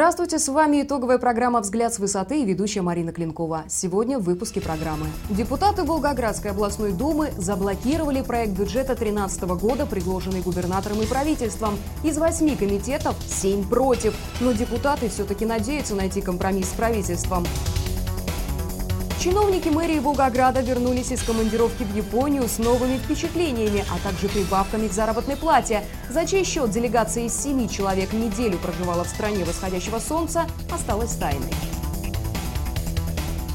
Здравствуйте, с вами итоговая программа «Взгляд с высоты» и ведущая Марина Клинкова. Сегодня в выпуске программы. Депутаты Волгоградской областной думы заблокировали проект бюджета 2013 года, предложенный губернатором и правительством. Из восьми комитетов семь против. Но депутаты все-таки надеются найти компромисс с правительством. Чиновники мэрии Волгограда вернулись из командировки в Японию с новыми впечатлениями, а также прибавками к заработной плате. За чей счет делегация из семи человек неделю проживала в стране восходящего солнца, осталась тайной.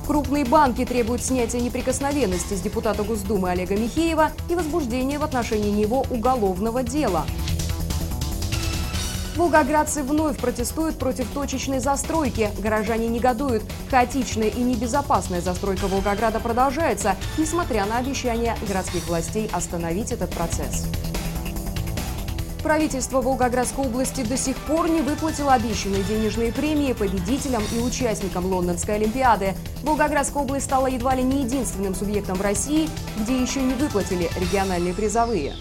Крупные банки требуют снятия неприкосновенности с депутата Госдумы Олега Михеева и возбуждения в отношении него уголовного дела. Волгоградцы вновь протестуют против точечной застройки. Горожане негодуют. Хаотичная и небезопасная застройка Волгограда продолжается, несмотря на обещания городских властей остановить этот процесс. Правительство Волгоградской области до сих пор не выплатило обещанные денежные премии победителям и участникам Лондонской Олимпиады. Волгоградская область стала едва ли не единственным субъектом в России, где еще не выплатили региональные призовые.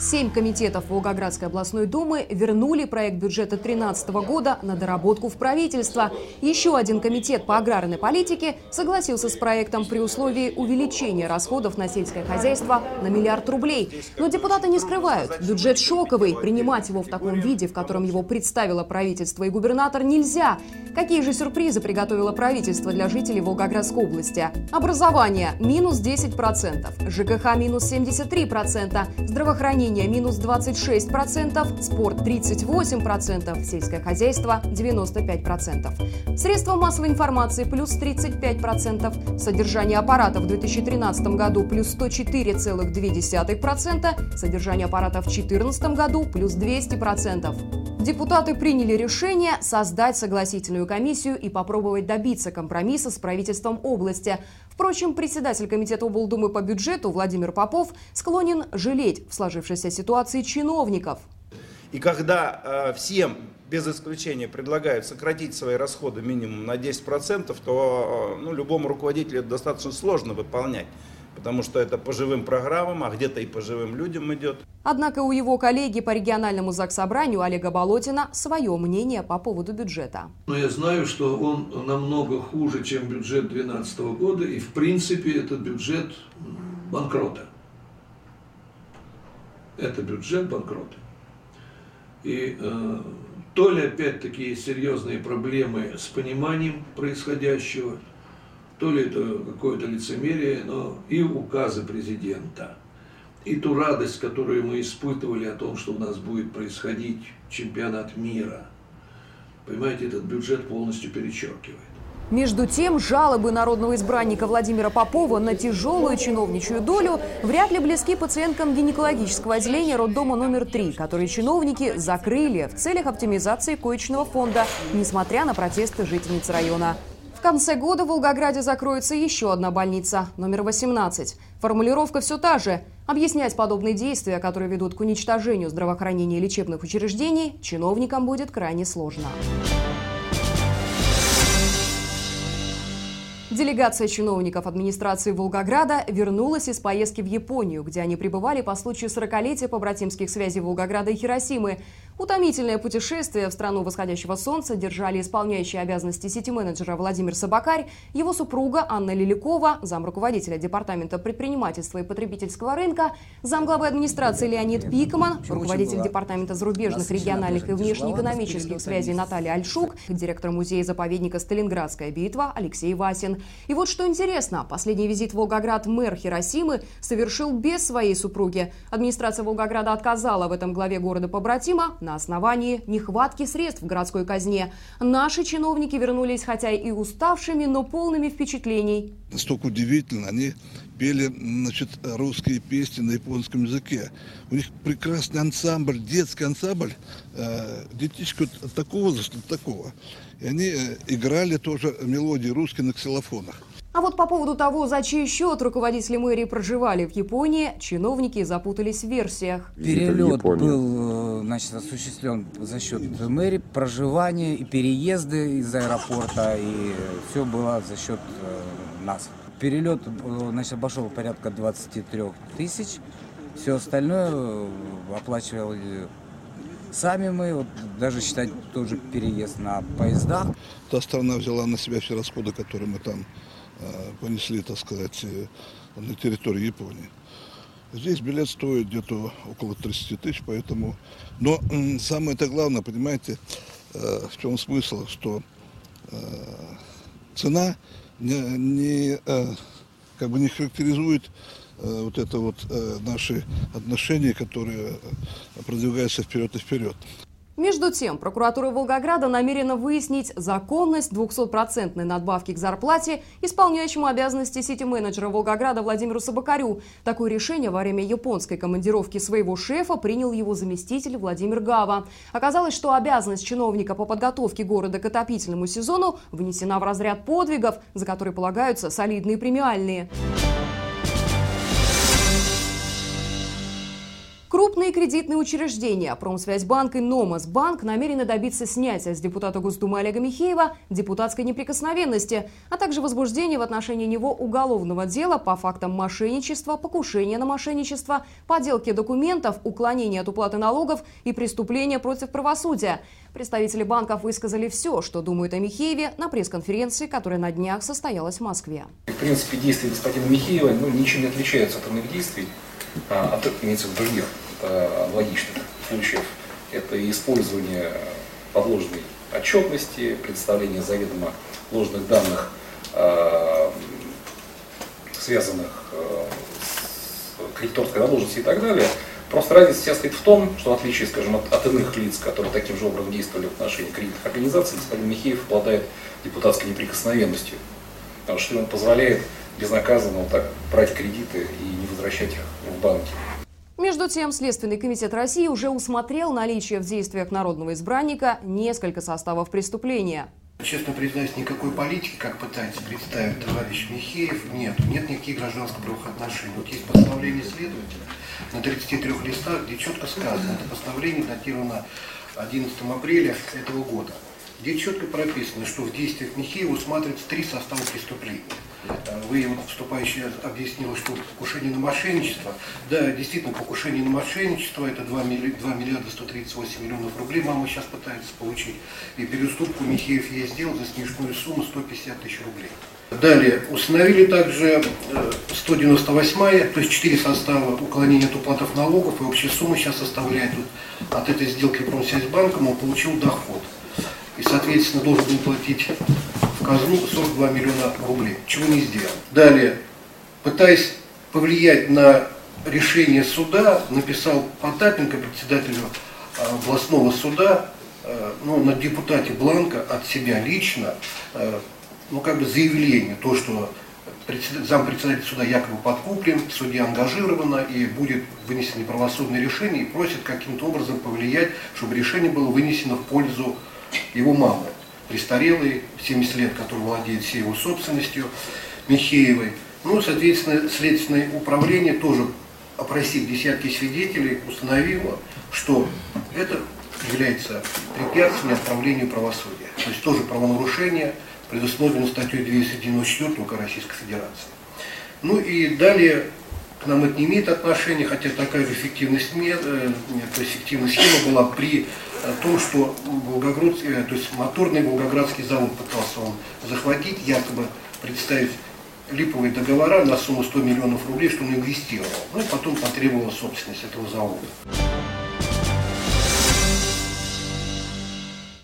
Семь комитетов Волгоградской областной думы вернули проект бюджета 2013 года на доработку в правительство. Еще один комитет по аграрной политике согласился с проектом при условии увеличения расходов на сельское хозяйство на миллиард рублей. Но депутаты не скрывают, бюджет шоковый. Принимать его в таком виде, в котором его представило правительство и губернатор, нельзя. Какие же сюрпризы приготовило правительство для жителей Волгоградской области? Образование – минус 10%, ЖКХ – минус 73%, здравоохранение Образование минус 26%, спорт 38%, сельское хозяйство 95%. Средства массовой информации плюс 35%, содержание аппарата в 2013 году плюс 104,2%, содержание аппарата в 2014 году плюс 200%. Депутаты приняли решение создать согласительную комиссию и попробовать добиться компромисса с правительством области. Впрочем, председатель комитета облдумы по бюджету Владимир Попов склонен жалеть в сложившейся ситуации чиновников. И когда э, всем без исключения предлагают сократить свои расходы минимум на 10%, то э, ну, любому руководителю это достаточно сложно выполнять потому что это по живым программам, а где-то и по живым людям идет. Однако у его коллеги по региональному заксобранию Олега Болотина свое мнение по поводу бюджета. Но я знаю, что он намного хуже, чем бюджет 2012 года, и в принципе это бюджет банкрота. Это бюджет банкрота. И э, то ли опять-таки серьезные проблемы с пониманием происходящего – то ли это какое-то лицемерие, но и указы президента, и ту радость, которую мы испытывали о том, что у нас будет происходить чемпионат мира. Понимаете, этот бюджет полностью перечеркивает. Между тем, жалобы народного избранника Владимира Попова на тяжелую чиновничью долю вряд ли близки пациенткам гинекологического отделения роддома номер 3, которые чиновники закрыли в целях оптимизации коечного фонда, несмотря на протесты жительниц района. В конце года в Волгограде закроется еще одна больница, номер 18. Формулировка все та же. Объяснять подобные действия, которые ведут к уничтожению здравоохранения и лечебных учреждений, чиновникам будет крайне сложно. Делегация чиновников администрации Волгограда вернулась из поездки в Японию, где они пребывали по случаю 40-летия побратимских связей Волгограда и Хиросимы. Утомительное путешествие в страну восходящего солнца держали исполняющие обязанности сити-менеджера Владимир Собакарь, его супруга Анна Лиликова, замруководителя Департамента предпринимательства и потребительского рынка, замглавы администрации Леонид Пикман, руководитель Департамента зарубежных, региональных и внешнеэкономических связей Наталья Альшук, директор музея-заповедника «Сталинградская битва» Алексей Васин. И вот что интересно, последний визит в Волгоград мэр Хиросимы совершил без своей супруги. Администрация Волгограда отказала в этом главе города-побратима на основании нехватки средств в городской казне. Наши чиновники вернулись хотя и уставшими, но полными впечатлений. Настолько удивительно, они пели значит, русские песни на японском языке. У них прекрасный ансамбль, детский ансамбль, э, детишки вот такого возраста, такого. И они э, играли тоже мелодии русские на ксилофонах. А вот по поводу того, за чей счет руководители мэрии проживали в Японии, чиновники запутались в версиях. Перелет был значит, осуществлен за счет мэрии, проживание и переезды из аэропорта, и все было за счет э, нас. Перелет значит, обошел порядка 23 тысяч, все остальное оплачивали сами мы, вот, даже считать тоже переезд на поездах. Та страна взяла на себя все расходы, которые мы там э, понесли, так сказать, э, на территории Японии. Здесь билет стоит где-то около 30 тысяч, поэтому... Но самое-то главное, понимаете, э, в чем смысл, что э, цена не, не, э, как бы не характеризует вот это вот наши отношения, которые продвигаются вперед и вперед. Между тем, прокуратура Волгограда намерена выяснить законность 200-процентной надбавки к зарплате исполняющему обязанности сити-менеджера Волгограда Владимиру Собакарю. Такое решение во время японской командировки своего шефа принял его заместитель Владимир Гава. Оказалось, что обязанность чиновника по подготовке города к отопительному сезону внесена в разряд подвигов, за которые полагаются солидные премиальные. Крупные кредитные учреждения Промсвязьбанк и Номасбанк намерены добиться снятия с депутата Госдумы Олега Михеева депутатской неприкосновенности, а также возбуждения в отношении него уголовного дела по фактам мошенничества, покушения на мошенничество, подделки документов, уклонения от уплаты налогов и преступления против правосудия. Представители банков высказали все, что думают о Михееве на пресс-конференции, которая на днях состоялась в Москве. В принципе, действия господина Михеева ну, ничем не отличаются от иных действий а, от, имеется в других а, аналогичных случаев. Это использование подложной отчетности, представление заведомо ложных данных, а, связанных с кредиторской задолженностью и так далее. Просто разница сейчас стоит в том, что в отличие, скажем, от, от иных лиц, которые таким же образом действовали в отношении кредитных организаций, господин Михеев обладает депутатской неприкосновенностью, потому что он позволяет безнаказанно вот так брать кредиты и не возвращать их в банки. Между тем, Следственный комитет России уже усмотрел наличие в действиях народного избранника несколько составов преступления. Честно признаюсь, никакой политики, как пытается представить товарищ Михеев, нет. Нет никаких гражданско-правовых отношений. Вот есть постановление следователя на 33 листах, где четко сказано, это постановление датировано 11 апреля этого года, где четко прописано, что в действиях Михеева усматривается три состава преступления. Вы, вот, вступающий, объяснил, что покушение на мошенничество. Да, действительно, покушение на мошенничество – это 2 миллиарда, 2 миллиарда 138 миллионов рублей мама сейчас пытается получить. И переступку Михеев ей сделал за смешную сумму 150 тысяч рублей. Далее, установили также 198 э, то есть 4 состава уклонения от уплатов налогов, и общая сумма сейчас составляет, вот, от этой сделки Промсвязьбанком он получил доход. И, соответственно, должен был платить казну 42 миллиона рублей, чего не сделал. Далее, пытаясь повлиять на решение суда, написал Потапенко, председателю а, областного суда, а, ну, на депутате Бланка от себя лично, а, ну, как бы заявление, то, что зампредседатель суда якобы подкуплен, судья ангажирована и будет вынесено правосудное решение и просит каким-то образом повлиять, чтобы решение было вынесено в пользу его мамы престарелый, 70 лет, который владеет всей его собственностью, Михеевой. Ну, соответственно, следственное управление тоже, опросив десятки свидетелей, установило, что это является препятствием отправлению правосудия. То есть тоже правонарушение, предусмотрено статьей 294 УК Российской Федерации. Ну и далее к нам это не имеет отношения, хотя такая же эффективность, э, то есть схема была при том, что Волгоградский, э, то есть моторный Волгоградский завод пытался он захватить, якобы представить липовые договора на сумму 100 миллионов рублей, что он инвестировал. Ну и потом потребовала собственность этого завода.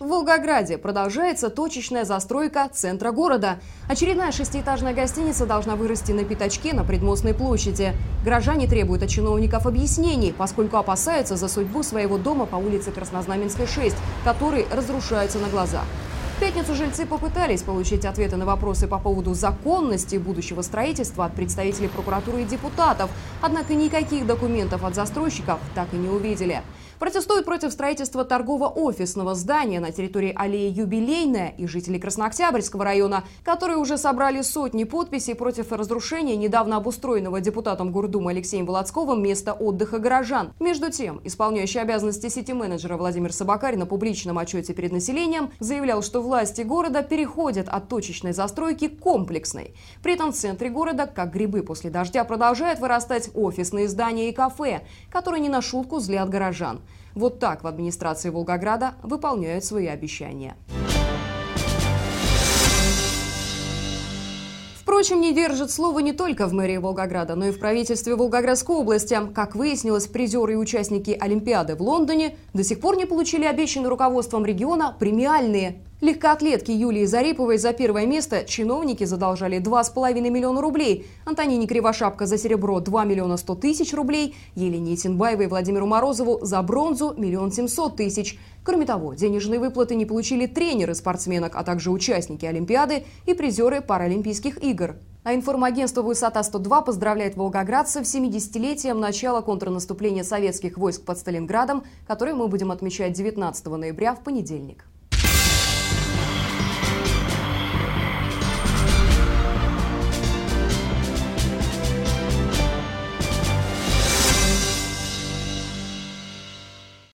В Волгограде продолжается точечная застройка центра города. Очередная шестиэтажная гостиница должна вырасти на пятачке на Предмостной площади. Горожане требуют от чиновников объяснений, поскольку опасаются за судьбу своего дома по улице Краснознаменской, 6, который разрушается на глазах. В пятницу жильцы попытались получить ответы на вопросы по поводу законности будущего строительства от представителей прокуратуры и депутатов, однако никаких документов от застройщиков так и не увидели. Протестуют против строительства торгово-офисного здания на территории аллеи Юбилейная и жители Краснооктябрьского района, которые уже собрали сотни подписей против разрушения недавно обустроенного депутатом Гурдума Алексеем Володсковым места отдыха горожан. Между тем, исполняющий обязанности сити-менеджера Владимир Собакарь на публичном отчете перед населением заявлял, что власти города переходят от точечной застройки к комплексной. При этом в центре города, как грибы после дождя, продолжают вырастать офисные здания и кафе, которые не на шутку злят горожан. Вот так в администрации Волгограда выполняют свои обещания. Впрочем, не держит слово не только в мэрии Волгограда, но и в правительстве Волгоградской области. Как выяснилось, призеры и участники Олимпиады в Лондоне до сих пор не получили обещанные руководством региона премиальные Легкоатлетки Юлии Зариповой за первое место чиновники задолжали 2,5 миллиона рублей, Антонине Кривошапка за серебро 2 миллиона 100 тысяч рублей, Елене Тинбаевой и Владимиру Морозову за бронзу – миллион 700 тысяч. Кроме того, денежные выплаты не получили тренеры спортсменок, а также участники Олимпиады и призеры Паралимпийских игр. А информагентство «Высота-102» поздравляет волгоградцев с 70-летием начала контрнаступления советских войск под Сталинградом, которое мы будем отмечать 19 ноября в понедельник.